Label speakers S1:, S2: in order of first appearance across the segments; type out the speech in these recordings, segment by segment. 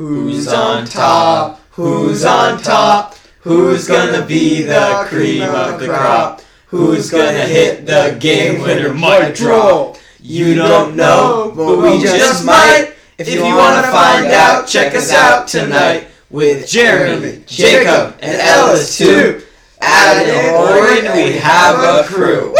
S1: Who's on top? Who's on top? Who's gonna be the cream of the crop? Who's gonna hit the game winner mic drop? You don't know, but we just might. If you wanna find out, check us out tonight with Jeremy, Jacob, and Ellis too. At an Oregon, we have a crew.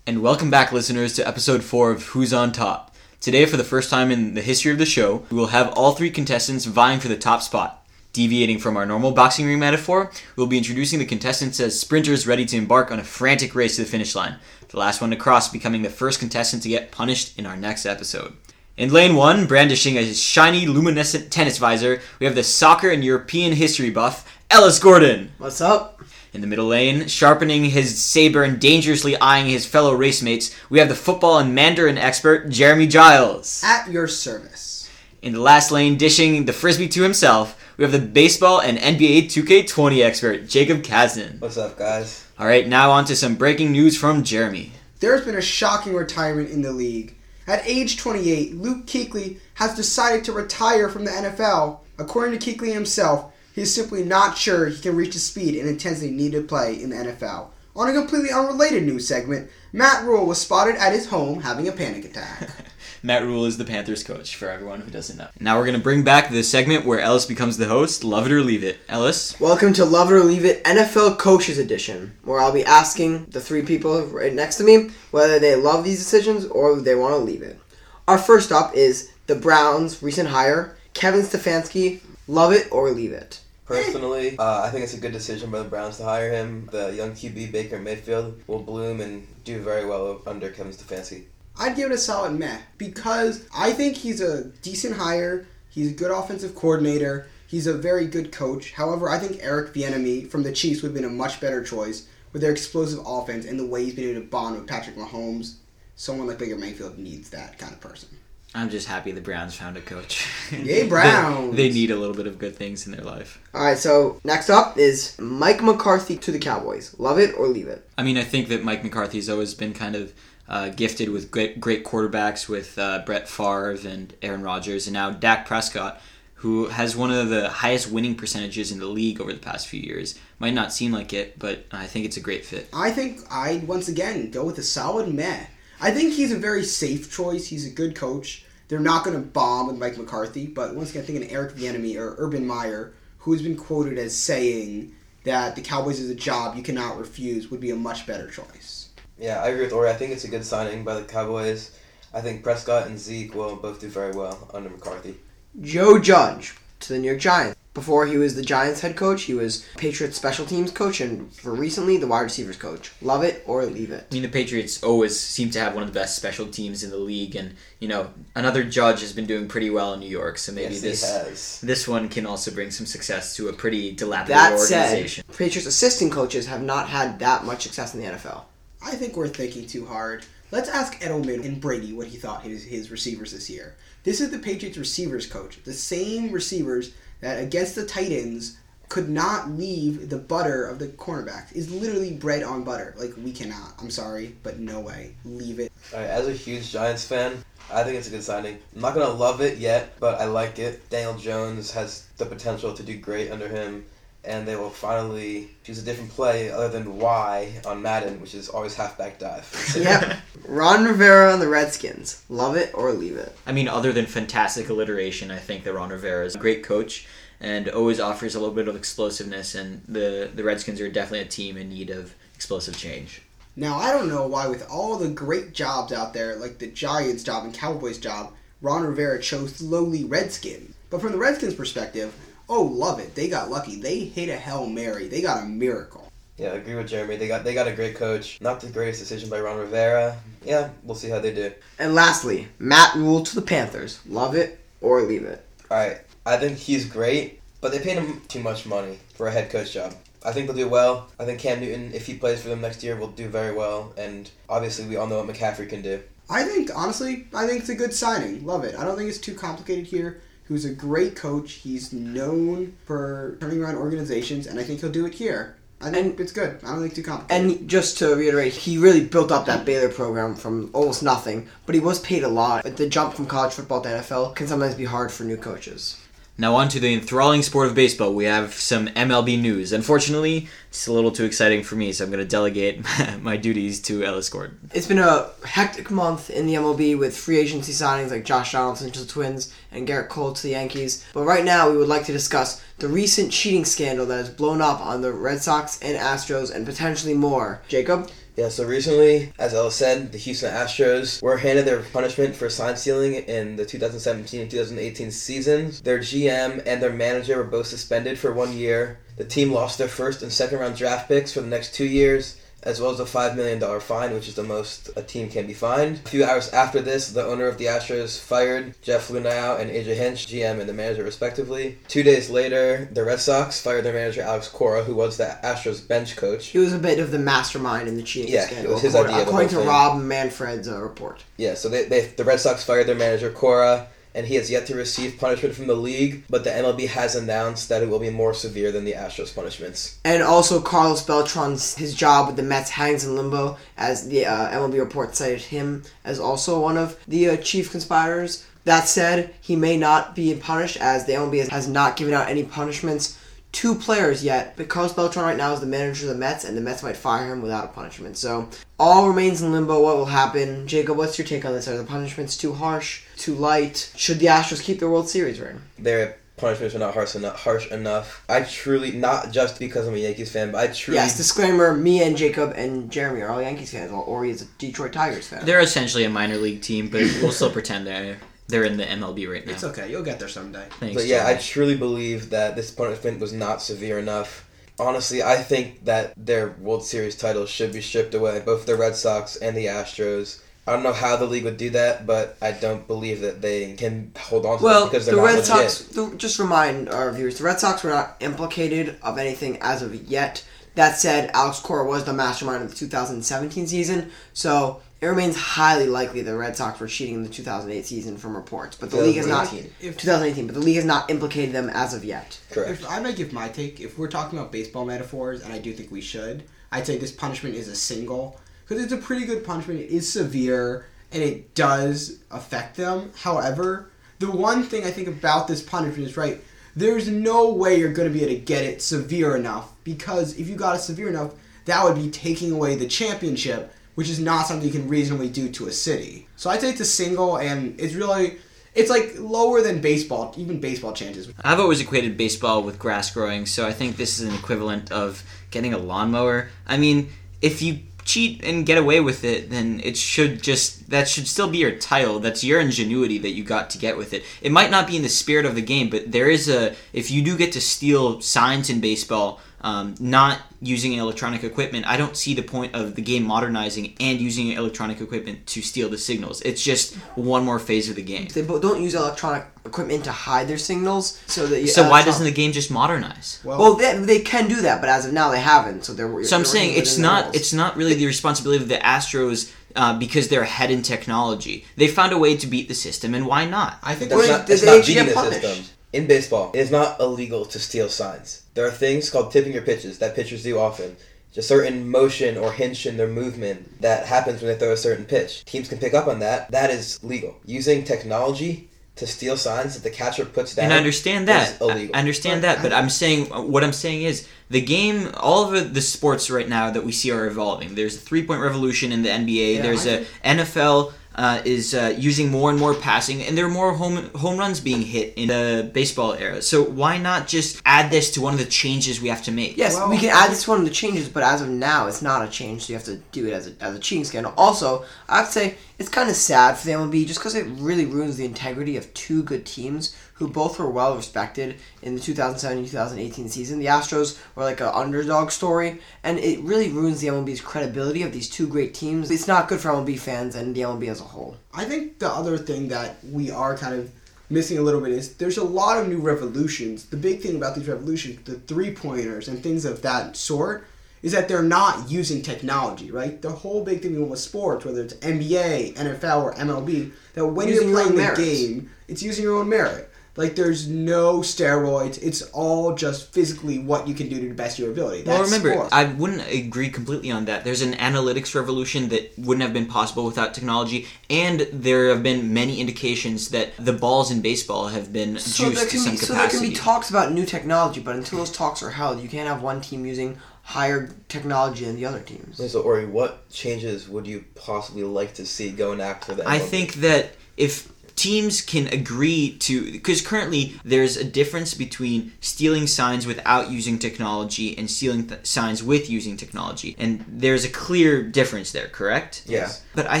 S2: And welcome back, listeners, to episode 4 of Who's on Top. Today, for the first time in the history of the show, we will have all three contestants vying for the top spot. Deviating from our normal boxing ring metaphor, we'll be introducing the contestants as sprinters ready to embark on a frantic race to the finish line. The last one to cross becoming the first contestant to get punished in our next episode. In lane 1, brandishing a shiny luminescent tennis visor, we have the soccer and European history buff, Ellis Gordon.
S3: What's up?
S2: In the middle lane, sharpening his saber and dangerously eyeing his fellow racemates, we have the football and Mandarin expert, Jeremy Giles.
S3: At your service.
S2: In the last lane, dishing the frisbee to himself, we have the baseball and NBA 2K20 expert, Jacob Kasdan.
S1: What's up, guys?
S2: All right, now on to some breaking news from Jeremy.
S3: There's been a shocking retirement in the league. At age 28, Luke Kuechly has decided to retire from the NFL. According to Kuechly himself, he is simply not sure he can reach the speed and intensity needed to play in the NFL. On a completely unrelated news segment, Matt Rhule was spotted at his home having a panic attack.
S2: Matt Rhule is the Panthers coach, for everyone who doesn't know. Now we're going to bring back the segment where Ellis becomes the host. Love it or leave it. Ellis?
S4: Welcome to Love It or Leave It NFL Coaches Edition, where I'll be asking the three people right next to me whether they love these decisions or they want to leave it. Our first up is the Browns' recent hire, Kevin Stefanski. Love it or leave it.
S1: Personally, uh, I think it's a good decision by the Browns to hire him. The young QB Baker Mayfield will bloom and do very well under Kevin Stefanski.
S3: I'd give it a solid meh because I think he's a decent hire. He's a good offensive coordinator. He's a very good coach. However, I think Eric Bieniemy from the Chiefs would have been a much better choice with their explosive offense and the way he's been able to bond with Patrick Mahomes. Someone like Baker Mayfield needs that kind of person.
S2: I'm just happy the Browns found a coach.
S3: Yay, Browns!
S2: they, they need a little bit of good things in their life.
S4: All right, so next up is Mike McCarthy to the Cowboys. Love it or leave it.
S2: I mean, I think that Mike McCarthy's always been kind of uh, gifted with great, great quarterbacks with uh, Brett Favre and Aaron Rodgers, and now Dak Prescott, who has one of the highest winning percentages in the league over the past few years. Might not seem like it, but I think it's a great fit.
S3: I think I'd once again go with a solid meh. I think he's a very safe choice. He's a good coach. They're not going to bomb with Mike McCarthy, but once again, I think an Eric Bieniemy or Urban Meyer, who has been quoted as saying that the Cowboys is a job you cannot refuse, would be a much better choice.
S1: Yeah, I agree with Ori. I think it's a good signing by the Cowboys. I think Prescott and Zeke will both do very well under McCarthy.
S4: Joe Judge to the New York Giants. Before he was the Giants head coach, he was Patriots special teams coach, and for recently, the wide receivers coach. Love it or leave it.
S2: I mean, the Patriots always seem to have one of the best special teams in the league, and you know, another judge has been doing pretty well in New York, so maybe
S1: yes,
S2: this
S1: has.
S2: this one can also bring some success to a pretty dilapidated
S4: That said,
S2: organization.
S4: Patriots assistant coaches have not had that much success in the NFL.
S3: I think we're thinking too hard. Let's ask Edelman and Brady what he thought his, his receivers this year. This is the Patriots receivers coach. The same receivers that against the Titans could not leave the butter of the cornerback. Is literally bread on butter. Like we cannot. I'm sorry, but no way. Leave it.
S1: All right, as a huge Giants fan, I think it's a good signing. I'm not gonna love it yet, but I like it. Daniel Jones has the potential to do great under him, and they will finally choose a different play other than Y on Madden, which is always halfback dive.
S4: Yep. Ron Rivera on the Redskins. Love it or leave it.
S2: I mean, other than fantastic alliteration, I think that Ron Rivera is a great coach and always offers a little bit of explosiveness, and the the Redskins are definitely a team in need of explosive change.
S3: Now I don't know why, with all the great jobs out there, like the Giants job and Cowboys job, Ron Rivera chose lowly Redskins. But from the Redskins' perspective, oh, love it. They got lucky. They hit a hail mary. They got a miracle.
S1: Yeah, I agree with Jeremy. They got they got a great coach. Not the greatest decision by Ron Rivera. Yeah, we'll see how they do.
S4: And lastly, Matt Rhule to the Panthers. Love it or leave it.
S1: All right, I think he's great, but they paid him too much money for a head coach job. I think they'll do well. I think Cam Newton, if he plays for them next year, will do very well. And obviously, we all know what McCaffrey can do.
S3: I think, honestly, I think it's a good signing. Love it. I don't think it's too complicated here. Was a great coach. He's known for turning around organizations, and I think he'll do it here. I think it's good. I don't think too complicated.
S4: And just to reiterate, he really built up that Baylor program from almost nothing, but he was paid a lot. The jump from college football to NFL can sometimes be hard for new coaches.
S2: Now on to the enthralling sport of baseball. We have some MLB news. Unfortunately, it's a little too exciting for me, so I'm going to delegate my duties to Ellis Gordon.
S4: It's been a hectic month in the MLB with free agency signings like Josh Donaldson to the Twins and Gerrit Cole to the Yankees. But right now, we would like to discuss the recent cheating scandal that has blown up on the Red Sox and Astros and potentially more. Jacob?
S1: Yeah, so recently, as Ellis said, the Houston Astros were handed their punishment for sign stealing in the 2017 and 2018 seasons. Their GM and their manager were both suspended for one year. The team lost their first and second round draft picks for the next two years, as well as a $5 million fine, which is the most a team can be fined. A few hours after this, the owner of the Astros fired Jeff Luhnow and AJ Hinch, GM and the manager respectively. Two days later, the Red Sox fired their manager Alex Cora, who was the Astros bench coach.
S4: He was a bit of the mastermind in the cheating
S1: Yeah, it
S4: scandal.
S1: was his
S4: according,
S1: idea,
S4: According to
S1: thing.
S4: Rob Manfred's uh, report.
S1: Yeah, so they, they the Red Sox fired their manager Cora, and he has yet to receive punishment from the league. But the MLB has announced that it will be more severe than the Astros punishments.
S4: And also, Carlos Beltran's his job with the Mets hangs in limbo, as the uh, MLB report cited him as also one of the uh, chief conspirators. That said, he may not be punished, as the MLB has, has not given out any punishments to players yet. But Carlos Beltran right now is the manager of the Mets, and the Mets might fire him without a punishment. So all remains in limbo. What will happen? Jacob, what's your take on this? Are the punishments too harsh, too light? Should the Astros keep their World Series ring?
S1: Their punishments are not harsh enough. Harsh enough. I truly, not just because I'm a Yankees fan, but I truly.
S4: Yes, disclaimer: me and Jacob and Jeremy are all Yankees fans, while Ori is a Detroit Tigers fan.
S2: They're essentially a minor league team, but we'll still pretend they're they're in the MLB right now.
S3: It's okay. You'll get there someday.
S2: Thanks,
S1: But yeah, I truly believe that this punishment was not severe enough. Honestly, I think that their World Series titles should be stripped away, both the Red Sox and the Astros. I don't know how the league would do that, but I don't believe that they can hold on to
S4: well,
S1: it because they're
S4: the
S1: not
S4: Red
S1: legit.
S4: Sox. The, just remind our viewers: the Red Sox were not implicated of anything as of yet. That said, Alex Cora was the mastermind of the 2017 season, so it remains highly likely the Red Sox were cheating in the 2008 season from reports. But the league has not
S1: 2018.
S3: If
S4: 2018, but the league has not implicated them as of yet.
S1: Correct.
S3: If I may give my take, if we're talking about baseball metaphors, and I do think we should, I'd say this punishment is a single because it's a pretty good punishment. It is severe and it does affect them. However, the one thing I think about this punishment is right. There's no way you're going to be able to get it severe enough because if you got it severe enough, that would be taking away the championship, which is not something you can reasonably do to a city. So I'd say it's a single, and it's really. It's like lower than baseball, even baseball chances.
S2: I've always equated baseball with grass growing, so I think this is an equivalent of getting a lawnmower. I mean, if you cheat and get away with it, then it should just that should still be your title. That's your ingenuity that you got to get with it. It might not be in the spirit of the game, but there is a if you do get to steal signs in baseball, um, not using electronic equipment, I don't see the point of the game modernizing and using electronic equipment to steal the signals. It's just one more phase of the game.
S4: They bo- don't use electronic equipment to hide their signals, so that you,
S2: So why doesn't the game just modernize?
S4: Well, they, they can do that, but as of now, they haven't. So they're.
S2: So I'm saying it's not
S4: rules.
S2: it's not really the responsibility of the Astros uh, because they're ahead in technology. They found a way to beat the system, and why not?
S3: I think
S1: That's
S4: Well,
S1: not,
S4: they-
S1: it's not
S4: should
S1: beating the system. In baseball, it is not illegal to steal signs. There are things called tipping your pitches that pitchers do often. Just certain motion or hinge in their movement that happens when they throw a certain pitch. Teams can pick up on that. That is legal. Using technology to steal signs that the catcher puts down.
S2: And I understand that.
S1: is illegal.
S2: I understand
S3: But
S2: that, but
S3: I-
S2: I'm saying what I'm saying is the game. All of the sports right now that we see are evolving. There's a three point revolution in the NBA.
S4: Yeah,
S2: There's
S4: I
S2: a NFL. Uh, is uh, using more and more passing, and there are more home home runs being hit in the baseball era. So why not just add this to one of the changes we have to make?
S4: Yes,
S3: Well,
S4: we can add this to one of the changes, but as of now, it's not a change, so you have to do it as a, as a cheating scandal. Also, I'd say it's kind of sad for the MLB just because it really ruins the integrity of two good teams who both were well respected in the 2017-2018 season. The Astros were like an underdog story, and it really ruins the MLB's credibility of these two great teams. It's not good for MLB fans and the MLB as a whole.
S3: I think the other thing that we are kind of missing a little bit is there's a lot of new revolutions. The big thing about these revolutions, the three pointers and things of that sort, is that they're not using technology, right? The whole big thing with sports, whether it's NBA, NFL, or MLB, that when
S4: Using
S3: you're
S4: your
S3: playing the game, it's using your own merit. Like there's no steroids. It's all just physically what you can do to the best of your ability.
S2: Well, remember,
S3: sport.
S2: I wouldn't agree completely on that. There's an analytics revolution that wouldn't have been possible without technology, and there have been many indications that the balls in baseball have been
S4: So
S2: juiced
S4: there,
S2: to
S4: can
S2: some
S4: be, so there can be talks about new technology, but until those talks are held, you can't have one team using higher technology than the other teams.
S1: So, Ori, what changes would you possibly like to see going after that?
S2: I think that if teams can agree to because currently there's a difference between stealing signs without using technology and stealing th- signs with using technology and there's a clear difference there correct
S1: Yes.
S2: but i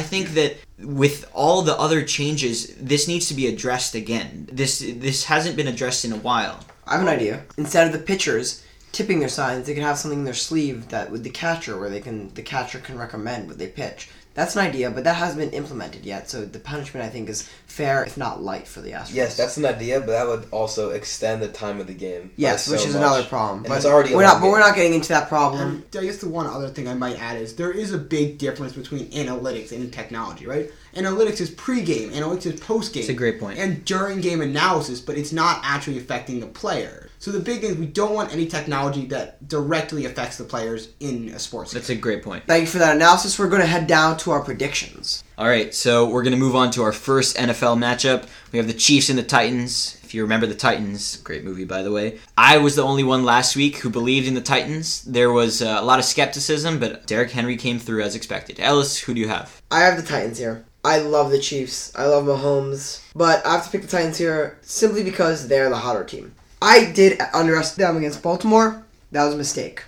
S2: think that with all the other changes this needs to be addressed again this this hasn't been addressed in a while
S4: I have an idea. Instead of the pitchers tipping their signs, they could have something in their sleeve that with the catcher, where they can the catcher can recommend what they pitch. That's an idea, but that hasn't been implemented yet. So the punishment, I think, is fair, if not light, for the Astros.
S1: Yes, that's an idea, but that would also extend the time of the game. by
S4: yes,
S1: so
S4: which is
S1: much.
S4: another problem.
S1: And
S4: But
S1: it's already
S4: we're
S1: long
S4: not. But we're not getting into that problem.
S3: And I guess the one other thing I might add is there is a big difference between analytics and technology, right? Analytics is pre-game, analytics is post-game.
S2: It's a great point.
S3: And during game analysis, but it's not actually affecting the player. So the big thing is we don't want any technology that directly affects the players in a sports game.
S2: that's a great point
S4: Thank you for that analysis. We're going to head down to our predictions.
S2: All right, so we're going to move on to our first NFL matchup. We have the Chiefs and the Titans. If you remember the Titans, great movie by the way. I was the only one last week who believed in the Titans. There was uh, a lot of skepticism, but Derrick Henry came through as expected. Ellis, who do you have?
S4: I have the Titans here. I love the Chiefs. I love Mahomes. But I have to pick the Titans here simply because they're the hotter team. I did underestimate them against Baltimore. That was a mistake.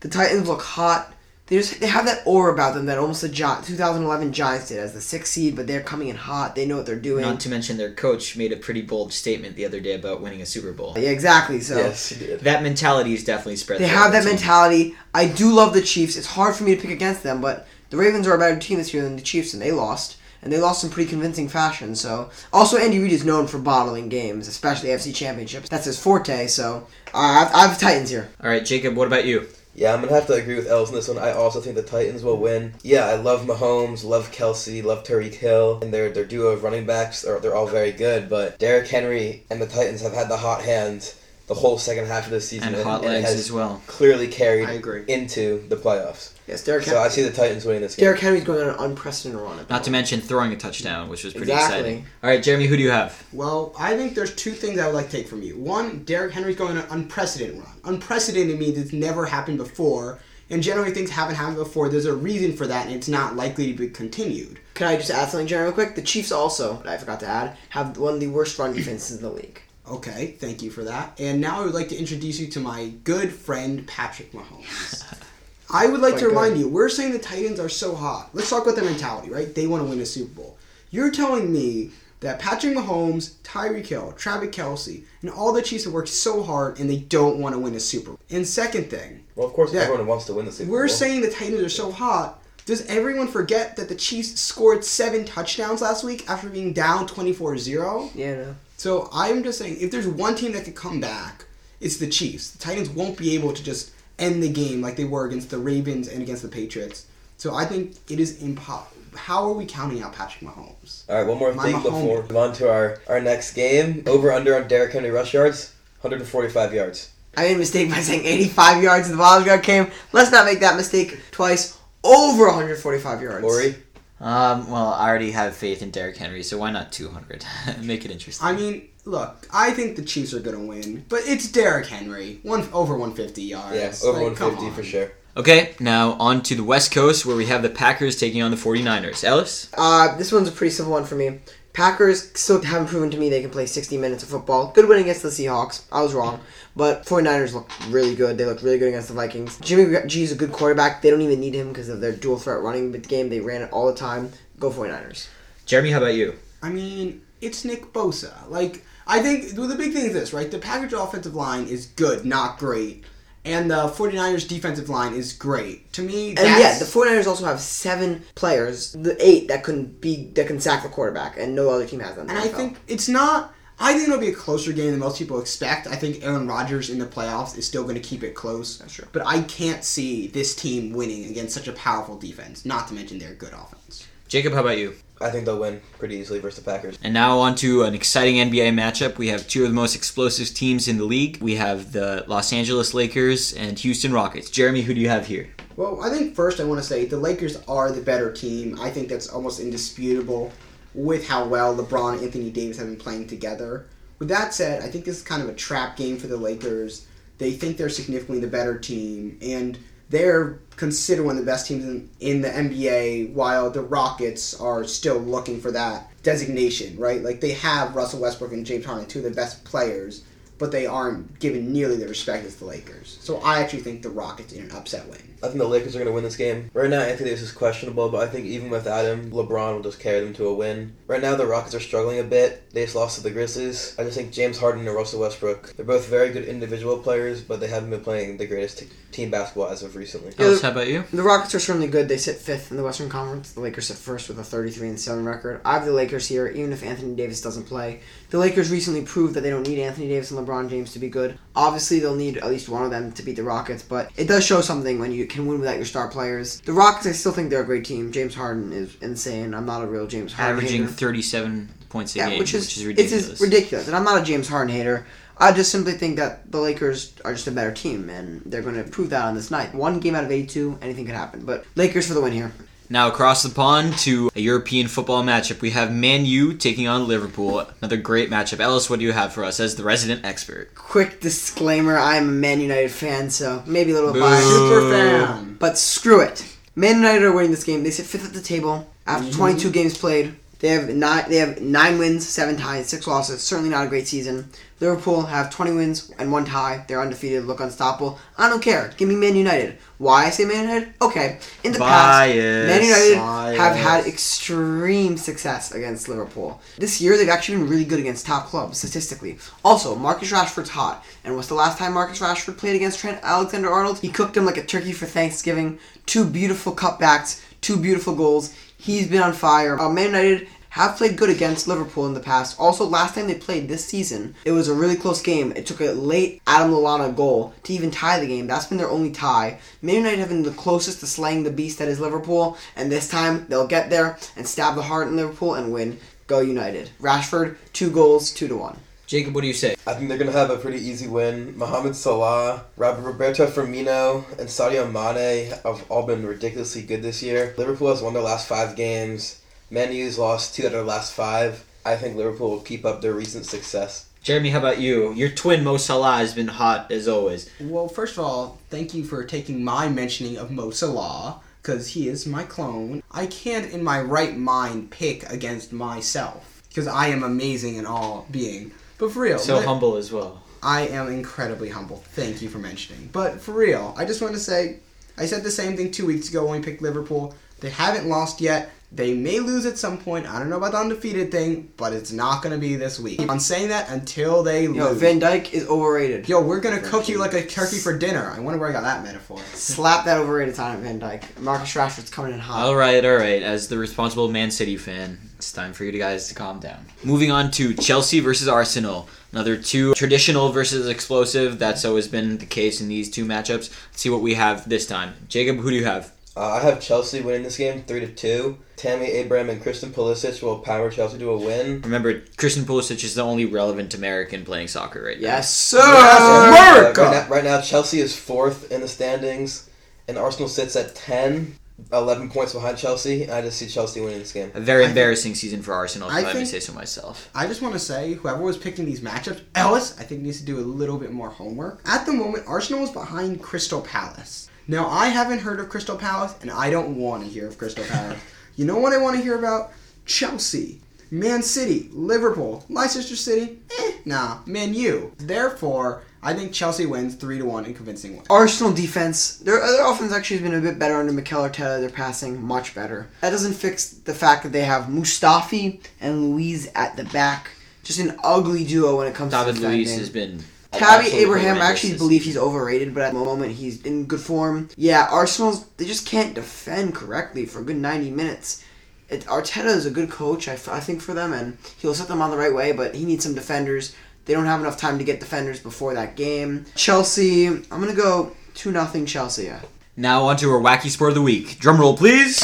S4: The Titans look hot. They just they have that aura about them that almost the Gi- 2011 Giants did as the sixth seed, but they're coming in hot. They know what they're doing.
S2: Not to mention their coach made a pretty bold statement the other day about winning a Super Bowl.
S4: yeah, exactly. So
S1: Yes, he did.
S2: That mentality is definitely spread.
S4: they have that
S2: team.
S4: mentality. I do love the Chiefs. It's hard for me to pick against them, but the Ravens are a better team this year than the Chiefs, and they lost. And they lost in pretty convincing fashion. So, also Andy Reid is known for bottling games, especially AFC Championships. That's his forte. So, uh, I have, I have the Titans here.
S2: All right, Jacob, what about you?
S1: Yeah, I'm gonna have to agree with Els on this one. I also think the Titans will win. Yeah, I love Mahomes, love Kelce, love Tyreek Hill, and their their duo of running backs are they're all very good. But Derrick Henry and the Titans have had the hot hand the whole second half of the season,
S2: And hot legs
S1: has
S2: as well.
S1: clearly carried
S3: I agree.
S1: into the playoffs.
S4: Yes, Derrick,
S1: So I see the Titans winning this game.
S4: Derrick Henry's going on an unprecedented run.
S2: Not to mention throwing a touchdown, which was pretty
S4: Exactly.
S2: exciting. All right, Jeremy, who do you have?
S3: Well, I think there's two things I would like to take from you. One, Derrick Henry's going on an unprecedented run. Unprecedented means it's never happened before, and generally things haven't happened before. There's a reason for that, and it's not likely to be continued.
S4: Can I just add something, Jeremy, real quick? The Chiefs also, I forgot to add, have one of the worst run defenses in the league.
S3: Okay, thank you for that. And now I would like to introduce you to my good friend Patrick Mahomes. I would like
S4: Quite
S3: to remind
S4: good.
S3: you, we're saying the Titans are so hot. Let's talk about their mentality, right? They want to win a Super Bowl. You're telling me that Patrick Mahomes, Tyreek Hill, Travis Kelce, and all the Chiefs have worked so hard and they don't want to win a Super Bowl. And second thing,
S1: Well, of course,
S3: Yeah.
S1: everyone wants to win the Super
S3: we're
S1: Bowl.
S3: saying the Titans are so hot. Does everyone forget that the Chiefs scored seven touchdowns last week after being down 24 0?
S4: Yeah, no.
S3: So I'm just saying, if there's one team that could come back, it's the Chiefs. The Titans won't be able to just end the game like they were against the Ravens and against the Patriots. So I think it is impossible. How are we counting out Patrick Mahomes?
S1: All right, one more
S3: My
S1: thing
S3: Mahomes.
S1: before we move on to our, our next game. Over under on Derrick Henry rush yards, 145 yards.
S4: I made a mistake by saying 85 yards in the Boswell game. Let's not make that mistake twice. Over 145 yards.
S1: Ori,
S2: Um, well, I already have faith in Derrick Henry, so why not 200? Make it interesting.
S3: I mean, look, I think the Chiefs are going to win, but it's Derrick Henry, one over 150 yards.
S1: yeah, over
S3: Like, come
S1: 150 for sure.
S2: Okay, now on to the West Coast where we have the Packers taking on the 49ers. Ellis?
S4: Uh, this one's a pretty simple one for me. Packers still haven't proven to me they can play 60 minutes of football. Good win against the Seahawks. I was wrong. But 49ers look really good. They look really good against the Vikings. Jimmy G is a good quarterback. They don't even need him because of their dual threat running game. They ran it all the time. Go 49ers.
S2: Jeremy, how about you?
S3: I mean, it's Nick Bosa. Like, I think well, the big thing is this, right? The Packers offensive line is good, not great. And the 49ers defensive line is great. To me,
S4: And yeah, the 49ers also have seven players, the eight that can be that can sack the quarterback, and no other team has them.
S3: And I think it's not. I think it'll be a closer game than most people expect. I think Aaron Rodgers in the playoffs is still going to keep it close.
S4: That's true.
S3: But I can't see this team winning against such a powerful defense. Not to mention their good offense.
S2: Jacob, how about you?
S1: I think they'll win pretty easily versus the Packers.
S2: And now on to an exciting NBA matchup. We have two of the most explosive teams in the league. We have the Los Angeles Lakers and Houston Rockets. Jeremy, who do you have here?
S3: Well, I think first I want to say the Lakers are the better team. I think that's almost indisputable with how well LeBron and Anthony Davis have been playing together. With that said, I think this is kind of a trap game for the Lakers. They think they're significantly the better team, and they're considered one of the best teams in, in the NBA, while the Rockets are still looking for that designation, right? Like they have Russell Westbrook and James Harden, two of the best players, but they aren't given nearly the respect as the Lakers. So I actually think the Rockets in an upset win.
S1: I think the Lakers are going to win this game. Right now, Anthony Davis is questionable, but I think even without him, LeBron will just carry them to a win. Right now, the Rockets are struggling a bit. They just lost to the Grizzlies. I just think James Harden and Russell Westbrook, they're both very good individual players, but they haven't been playing the greatest t- team basketball as of recently.
S4: Yeah,
S2: Ellis, how about you?
S4: The Rockets are certainly good. They sit fifth in the Western Conference. The Lakers sit first with a 33 and 7 record. I have the Lakers here, even if Anthony Davis doesn't play. The Lakers recently proved that they don't need Anthony Davis and LeBron James to be good. Obviously, they'll need at least one of them to beat the Rockets, but it does show something when you can win without your star players. The Rockets, I still think they're a great team. James Harden is insane. I'm not a real James Harden
S2: Averaging
S4: hater.
S2: 37 points a
S4: Yeah,
S2: game,
S4: which is,
S2: which is ridiculous.
S4: It's ridiculous, and I'm not a James Harden hater. I just simply think that the Lakers are just a better team, and they're going to prove that on this night. One game out of 82, anything could happen. But Lakers for the win here.
S2: Now across the pond to a European football matchup, we have Man U taking on Liverpool. Another great matchup. Ellis, what do you have for us as the resident expert?
S4: Quick disclaimer: I'm a Man United fan, so maybe a little
S2: Boo.
S4: biased.
S3: Super fan.
S4: But screw it. Man United are winning this game. They sit fifth at the table after
S3: Mhm.
S4: 22 games played. They have nine. They have nine wins, seven ties, six losses. Certainly not a great season. Liverpool have 20 wins and one tie. They're undefeated, look unstoppable. I don't care. Give me Man United. Why I say Man United? Okay. In the past,
S2: Bias.
S4: Man United
S3: Bias.
S4: have had extreme success against Liverpool. This year, they've actually been really good against top clubs statistically. Also, Marcus Rashford's hot. And what's the last time Marcus Rashford played against Trent Alexander-Arnold? He cooked him like a turkey for Thanksgiving. Two beautiful cutbacks, two beautiful goals. He's been on fire. Uh, Man United have played good against Liverpool in the past. Also, last time they played this season, it was a really close game. It took a late Adam Lallana goal to even tie the game. That's been their only tie. Man United have been the closest to slaying the beast that is Liverpool, and this time they'll get there and stab the heart in Liverpool and win. Go United. Rashford, two goals, two to one.
S2: Jacob, what do you say?
S1: I think they're going to have a pretty easy win. Mohamed Salah, Rob- Roberto Firmino, and Sadio Mane have all been ridiculously good this year. Liverpool has won their last five games. Man U's lost two out of their last five. I think Liverpool will keep up their recent success.
S2: Jeremy, how about you? Your twin Mo Salah has been hot as always.
S3: Well, first of all, thank you for taking my mentioning of Mo Salah, because he is my clone. I can't, in my right mind, pick against myself, because I am amazing in all being. But for real,
S2: So
S3: let-
S2: humble as well.
S3: I am incredibly humble. Thank you for mentioning. But for real, I just want to say, I said the same thing two weeks ago when we picked Liverpool. They haven't lost yet. They may lose at some point. I don't know about the undefeated thing, but it's not going to be this week. I'm saying that until they lose
S4: Yo,
S3: lose.
S4: Van Dijk is overrated.
S3: Yo, we're gonna cook you like a turkey for dinner. I wonder where I got that metaphor.
S4: Slap that overrated time, Van Dijk. Marcus Rashford's coming in hot.
S2: All right, all right. As the responsible Man City fan, it's time for you guys to calm down. Moving on to Chelsea versus Arsenal. Another two traditional versus explosive. That's always been the case in these two matchups. Let's see what we have this time. Jacob, who do you have?
S1: Uh, I have Chelsea winning this game three to two. Tammy Abraham and Christian Pulisic will power Chelsea to a win.
S2: Remember, Christian Pulisic is the only relevant American playing soccer right now.
S4: Yes, sir.
S1: Uh,
S3: America!
S1: right, now, right now, Chelsea is fourth in the standings, and Arsenal sits at 10, 11 points behind Chelsea. I just see Chelsea winning this game.
S2: A very
S3: I think-
S2: embarrassing season for Arsenal, if
S3: I
S2: I, may say so myself.
S3: I just want to say, whoever was picking these matchups, Ellis, I think needs to do a little bit more homework. At the moment, Arsenal is behind Crystal Palace. Now, I haven't heard of Crystal Palace, and I don't want to hear of Crystal Palace. you know what I want to hear about? Chelsea, Man City, Liverpool, Leicester City. Eh, nah, Man U. Therefore, I think Chelsea wins three to one in convincing win.
S4: Arsenal defense, their, their offense actually has been a bit better under Mikel Arteta. They're passing much better. That doesn't fix the fact that they have Mustafi and Luiz at the back. Just an ugly duo when it comes
S2: David
S4: to defending.
S2: Luiz has been. Tammy
S4: Abraham, I actually believe he's overrated, but at the moment he's in good form. Yeah, Arsenal's they just can't defend correctly for a good 90 minutes. It, Arteta is a good coach, I, f- I think, for them, and he'll set them on the right way, but he needs some defenders. They don't have enough time to get defenders before that game. Chelsea, I'm going to go 2 nothing Chelsea. Yeah.
S2: Now on to our wacky sport of the week. Drum roll, please.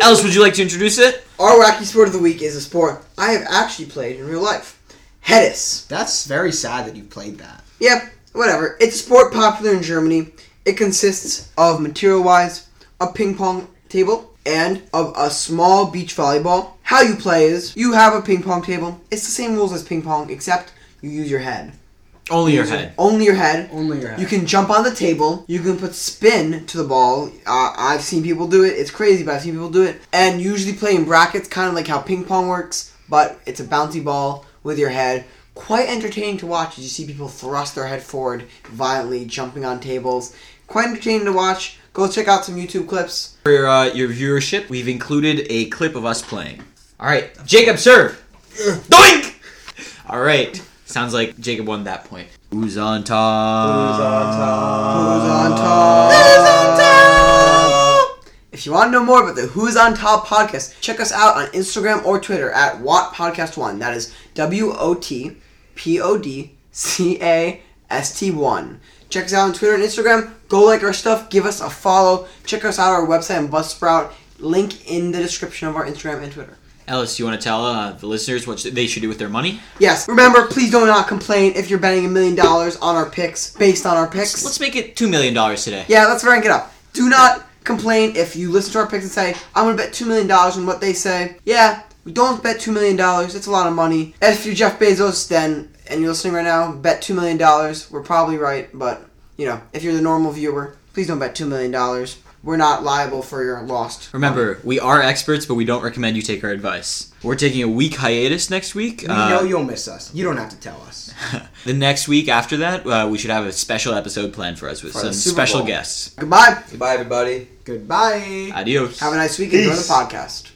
S2: Ellis, would you like to introduce it?
S4: Our wacky sport of the week is a sport I have actually played in real life. Headis.
S3: That's very sad that you played that.
S4: Yep, whatever. It's a sport popular in Germany. It consists of material wise a ping pong table and of a small beach volleyball. How you play is you have a ping pong table. It's the same rules as ping pong, except you use your head.
S2: Only your head.
S4: Only your head.
S3: Only your head.
S4: You can jump on the table. You can put spin to the ball. Uh, I've seen people do it. It's crazy, but I've seen people do it. And usually play in brackets, kind of like how ping pong works, but it's a bouncy ball with your head. Quite entertaining to watch as you see people thrust their head forward violently, jumping on tables. Quite entertaining to watch. Go check out some YouTube clips.
S2: For uh, your viewership, we've included a clip of us playing. All right, Jacob, serve. Doink. All right. Sounds like Jacob won that point. Who's on top?
S1: Who's on top?
S4: Who's on top? Who's on top? If you want to know more about the Who's on Top podcast, check us out on Instagram or Twitter at Watt Podcast One. That is W O T P O D C A S T One. Check us out on Twitter and Instagram. Go like our stuff. Give us a follow. Check us out on our website and Buzzsprout. Link in the description of our Instagram and Twitter.
S2: Ellis, you want to tell uh, the listeners what they should do with their money?
S4: Yes. Remember, please do not complain if you're betting a million dollars on our picks based on our picks.
S2: Let's make it two million dollars today.
S4: Yeah, let's rank it up. Do not complain if you listen to our picks and say, I'm going to bet $2 million on what they say. Yeah, we don't bet $2 million. It's a lot of money. If you're Jeff Bezos, then, and you're listening right now, bet $2 million. We're probably right, but, you know, if you're the normal viewer, please don't bet $2 million. We're not liable for your lost.
S2: Remember, we are experts, but we don't recommend you take our advice. We're taking a week hiatus next week.
S3: We
S2: Uh,
S3: know you'll miss us. You don't have to tell us.
S2: the next week after that, uh, we should have a special episode planned for us with
S4: For
S2: some special
S4: Bowl.
S2: guests.
S4: Goodbye.
S1: Goodbye, everybody.
S3: Goodbye.
S2: Adios.
S4: Have a nice week. Enjoy the podcast.